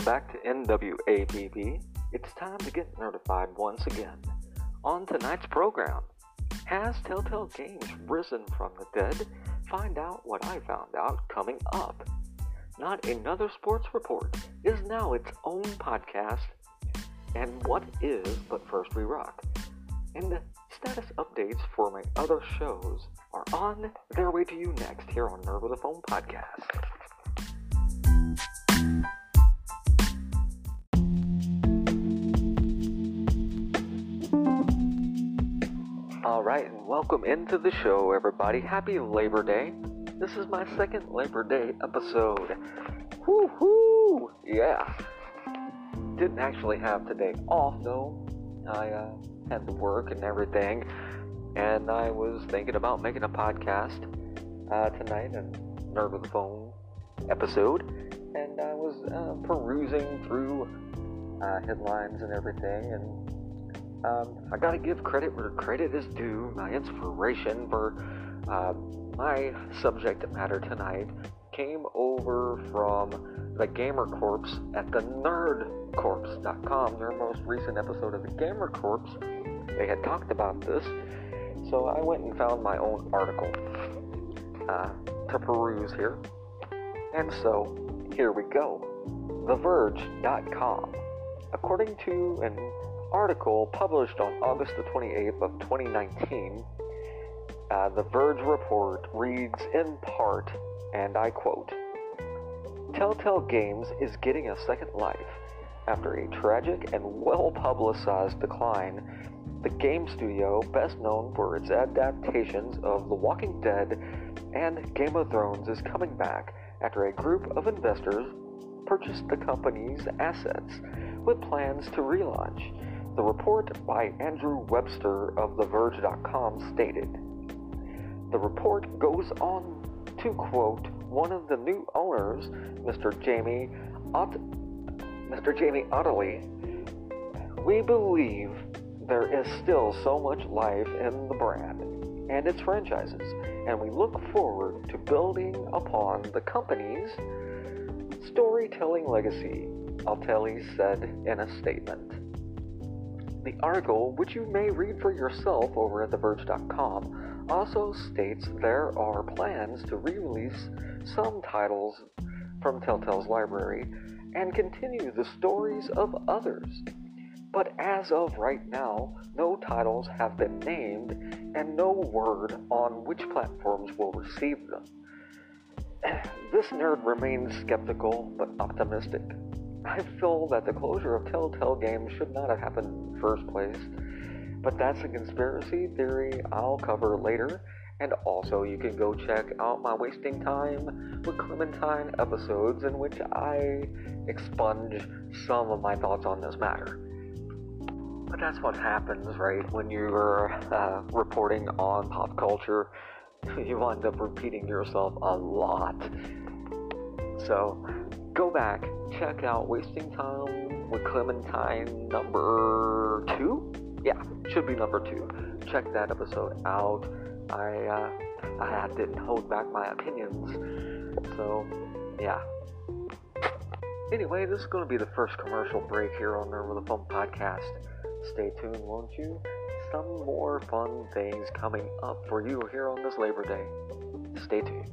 welcome back to NWABB. It's time to get notified once again. On tonight's program, has Telltale Games risen from the dead? Find out what I found out coming up. Not Another Sports Report is now its own podcast. And what is But First We Rock? And the status updates for my other shows are on their way to you next here on Nerd with a Phone podcast. All right, and welcome into the show, everybody. Happy Labor Day. This is my second Labor Day episode. Whoo hoo! Yeah. Didn't actually have today off though. I uh, had to work and everything, and I was thinking about making a podcast uh, tonight, and Nerd of the Phone episode, and I was uh, perusing through uh, headlines and everything, and um, I gotta give credit where credit is due. My inspiration for uh, my subject matter tonight came over from the Gamer Corps at the nerdcorps.com, their most recent episode of the Gamer Corps. They had talked about this, so I went and found my own article uh, to peruse here. And so, here we go. TheVerge.com. According to an article published on August the 28th of 2019, uh, the Verge report reads in part, and I quote, Telltale Games is getting a second life. After a tragic and well publicized decline, the game studio, best known for its adaptations of The Walking Dead and Game of Thrones, is coming back after a group of investors purchased the company's assets with plans to relaunch. The report by Andrew Webster of TheVerge.com stated The report goes on to quote one of the new owners, Mr. Jamie Ott- Mr. Jamie Ottilie. We believe there is still so much life in the brand and its franchises, and we look forward to building upon the company's storytelling legacy, Ottilie said in a statement. The article, which you may read for yourself over at TheVerge.com, also states there are plans to re release some titles from Telltale's library and continue the stories of others. But as of right now, no titles have been named and no word on which platforms will receive them. This nerd remains skeptical but optimistic. I feel that the closure of Telltale Games should not have happened in the first place, but that's a conspiracy theory I'll cover later. And also, you can go check out my Wasting Time with Clementine episodes, in which I expunge some of my thoughts on this matter. But that's what happens, right? When you're uh, reporting on pop culture, you wind up repeating yourself a lot. So, go back, check out Wasting Time with Clementine number two. Yeah, should be number two. Check that episode out. I uh, I didn't hold back my opinions, so yeah. Anyway, this is going to be the first commercial break here on the With a Phone podcast. Stay tuned, won't you? Some more fun things coming up for you here on this Labor Day. Stay tuned.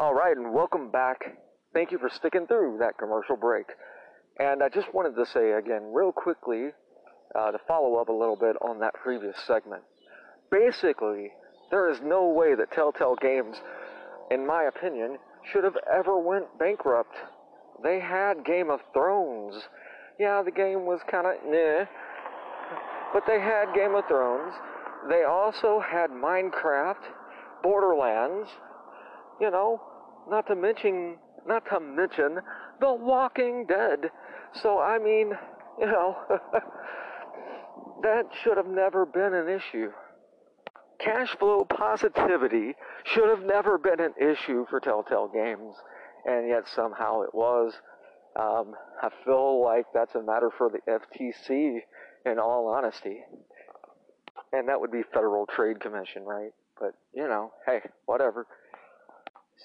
All right, and welcome back. Thank you for sticking through that commercial break. And I just wanted to say again, real quickly, uh, to follow up a little bit on that previous segment. Basically, there is no way that Telltale Games, in my opinion, should have ever went bankrupt. They had Game of Thrones. Yeah, the game was kind of meh, but they had Game of Thrones. They also had Minecraft, Borderlands, you know, not to mention not to mention The Walking Dead. So I mean, you know, that should have never been an issue. Cash flow positivity should have never been an issue for Telltale Games, and yet somehow it was. Um, I feel like that's a matter for the FTC, in all honesty. And that would be Federal Trade Commission, right? But, you know, hey, whatever.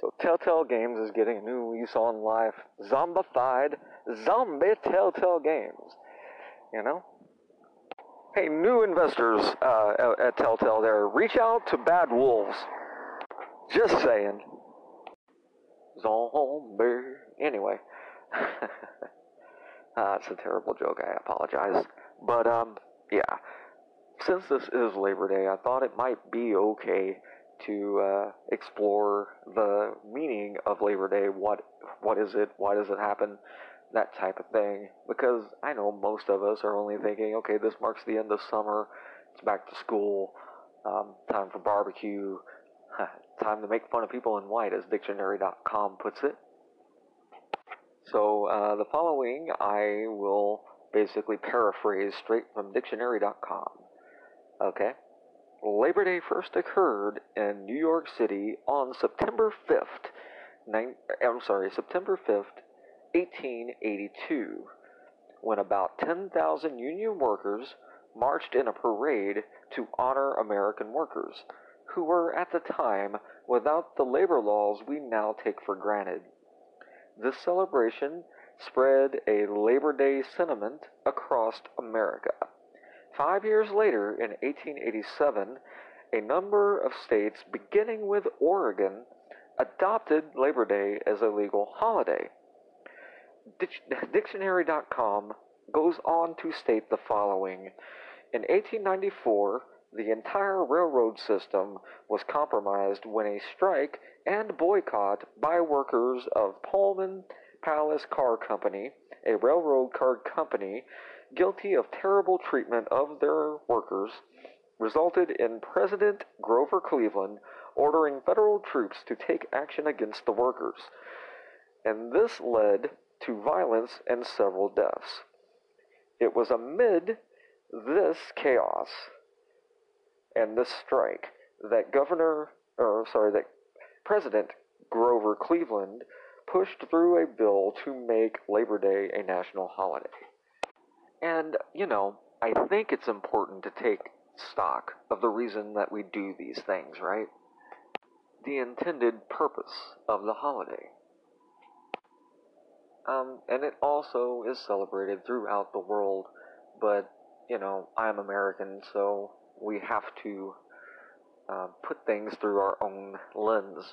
So Telltale Games is getting a new lease on life. Zombified, zombie Telltale Games. You know? Hey, new investors uh, at, Telltale there, reach out to Bad Wolves. Just saying. Zombie. Anyway. uh, a terrible joke, I apologize. But, um, yeah. Since this is Labor Day, I thought it might be okay to uh, explore the meaning of Labor Day. What what is it? Why does it happen? That type of thing. Because I know most of us are only thinking, okay, this marks the end of summer. It's back to school. Um, time for barbecue. time to make fun of people in white, as dictionary.com puts it. So uh, the following I will basically paraphrase straight from dictionary.com. Okay? Labor Day first occurred in New York City on September 5th, nine, I'm sorry, September 5th, 1882, when about 10,000 Union workers marched in a parade to honor American workers, who were at the time without the labor laws we now take for granted. This celebration spread a Labor Day sentiment across America. Five years later, in 1887, a number of states, beginning with Oregon, adopted Labor Day as a legal holiday. Dictionary.com goes on to state the following In 1894, the entire railroad system was compromised when a strike and boycott by workers of Pullman Palace Car Company, a railroad car company, guilty of terrible treatment of their workers resulted in President Grover Cleveland ordering federal troops to take action against the workers. And this led to violence and several deaths. It was amid this chaos and this strike that Governor, or sorry, that President Grover Cleveland pushed through a bill to make Labor Day a national holiday. And, you know, I think it's important to take stock of the reason that we do these things, right? The intended purpose of the holiday. Um, and it also is celebrated throughout the world, but, you know, I'm American, so we have to uh, put things through our own lens.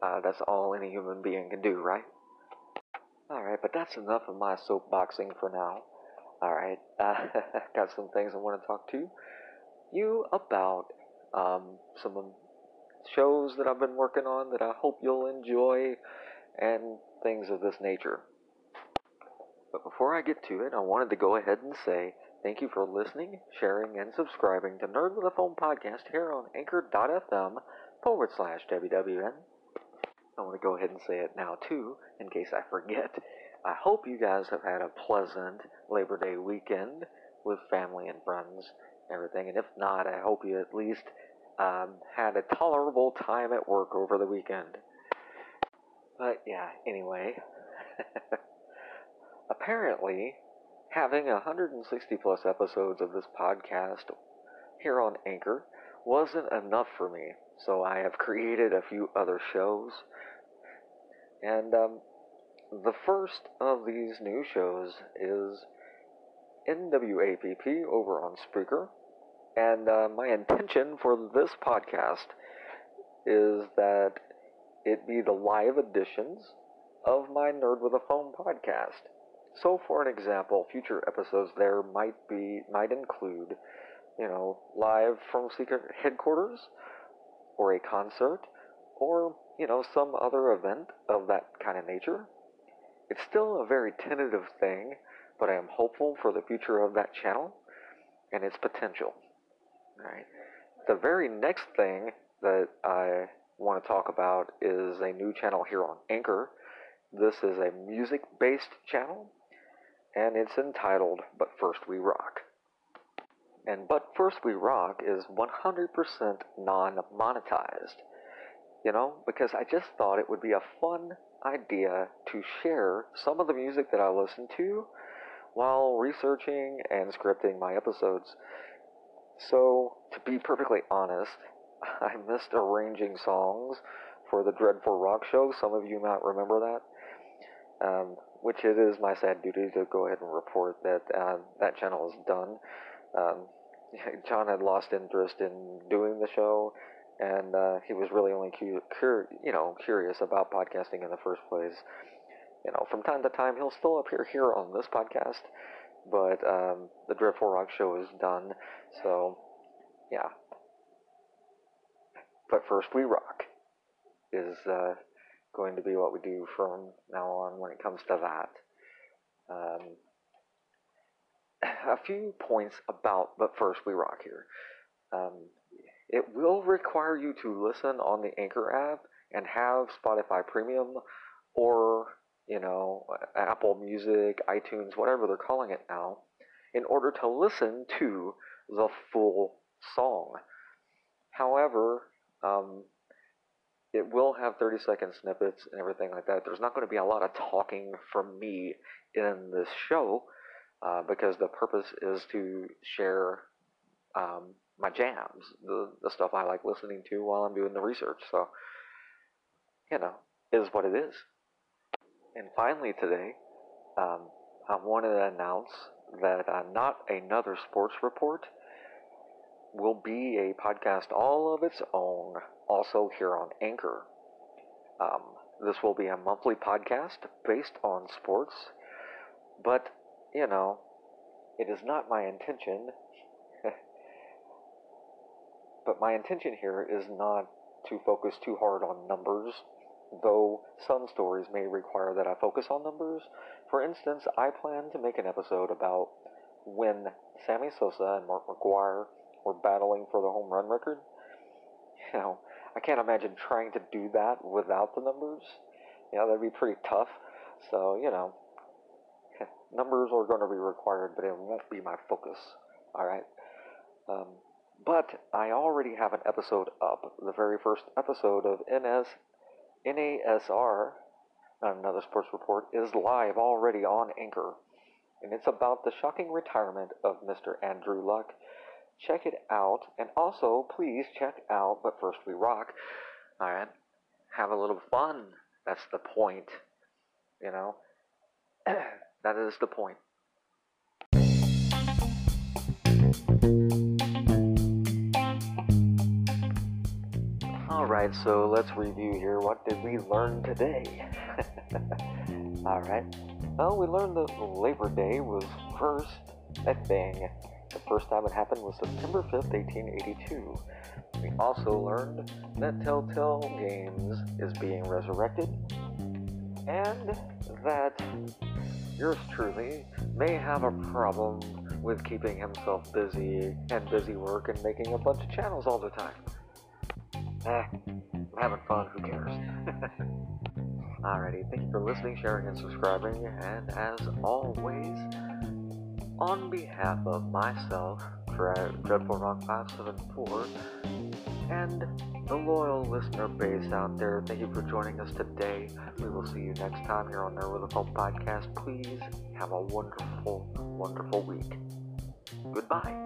Uh, that's all any human being can do, right? Alright, but that's enough of my soapboxing for now. Alright, uh, got some things I want to talk to you about. Um, some shows that I've been working on that I hope you'll enjoy, and things of this nature. But before I get to it, I wanted to go ahead and say thank you for listening, sharing, and subscribing to Nerd with a Phone podcast here on anchor.fm forward slash WWN. I want to go ahead and say it now, too, in case I forget. I hope you guys have had a pleasant Labor Day weekend with family and friends and everything. And if not, I hope you at least um, had a tolerable time at work over the weekend. But yeah, anyway. Apparently, having 160 plus episodes of this podcast here on Anchor wasn't enough for me, so I have created a few other shows and um, the first of these new shows is NWAPP over on Spreaker. And uh, my intention for this podcast is that it be the live editions of my Nerd with a Phone podcast. So, for an example, future episodes there might be might include, you know, live from secret headquarters, or a concert, or you know, some other event of that kind of nature. It's still a very tentative thing, but I am hopeful for the future of that channel and its potential. Right. The very next thing that I want to talk about is a new channel here on Anchor. This is a music based channel, and it's entitled But First We Rock. And But First We Rock is 100% non monetized. You know, because I just thought it would be a fun idea to share some of the music that I listen to while researching and scripting my episodes. So, to be perfectly honest, I missed arranging songs for the Dreadful Rock Show. Some of you might remember that. Um, which it is my sad duty to go ahead and report that uh, that channel is done. Um, John had lost interest in doing the show, and uh, he was really only cu- cur- you know curious about podcasting in the first place. You know, from time to time he'll still appear here on this podcast, but um, the Dreadful Rock Show is done. So, yeah. But first we rock is uh, going to be what we do from now on when it comes to that. Um, a few points about but first we rock here. Um, it will require you to listen on the Anchor app and have Spotify Premium or, you know, Apple Music, iTunes, whatever they're calling it now, in order to listen to the full song. However, um, it will have 30 second snippets and everything like that. There's not going to be a lot of talking from me in this show uh, because the purpose is to share um, my jams, the, the stuff I like listening to while I'm doing the research. So, you know, is what it is. And finally, today, um, I wanted to announce that uh, not another sports report will be a podcast all of its own, also here on Anchor. Um, this will be a monthly podcast based on sports, but, you know, it is not my intention but my intention here is not to focus too hard on numbers, though some stories may require that I focus on numbers. For instance, I plan to make an episode about when Sammy Sosa and Mark McGwire were battling for the home run record. You know, I can't imagine trying to do that without the numbers. You know, that'd be pretty tough. So, you know, numbers are going to be required, but it won't be my focus. All right. Um, but I already have an episode up. The very first episode of NS, NASR, another sports report, is live already on Anchor. And it's about the shocking retirement of Mr. Andrew Luck. Check it out. And also, please check out But First We Rock. Alright? Have a little fun. That's the point. You know? that is the point. Alright, so let's review here. What did we learn today? Alright. Well, we learned that Labor Day was first a thing. The first time it happened was September 5th, 1882. We also learned that Telltale Games is being resurrected, and that yours truly may have a problem with keeping himself busy and busy work and making a bunch of channels all the time. Eh, I'm having fun, who cares? Alrighty, thank you for listening, sharing, and subscribing, and as always, on behalf of myself, Dreadful Rock 574, and the loyal listener base out there, thank you for joining us today. We will see you next time here on Nerd with podcast. Please have a wonderful, wonderful week. Goodbye.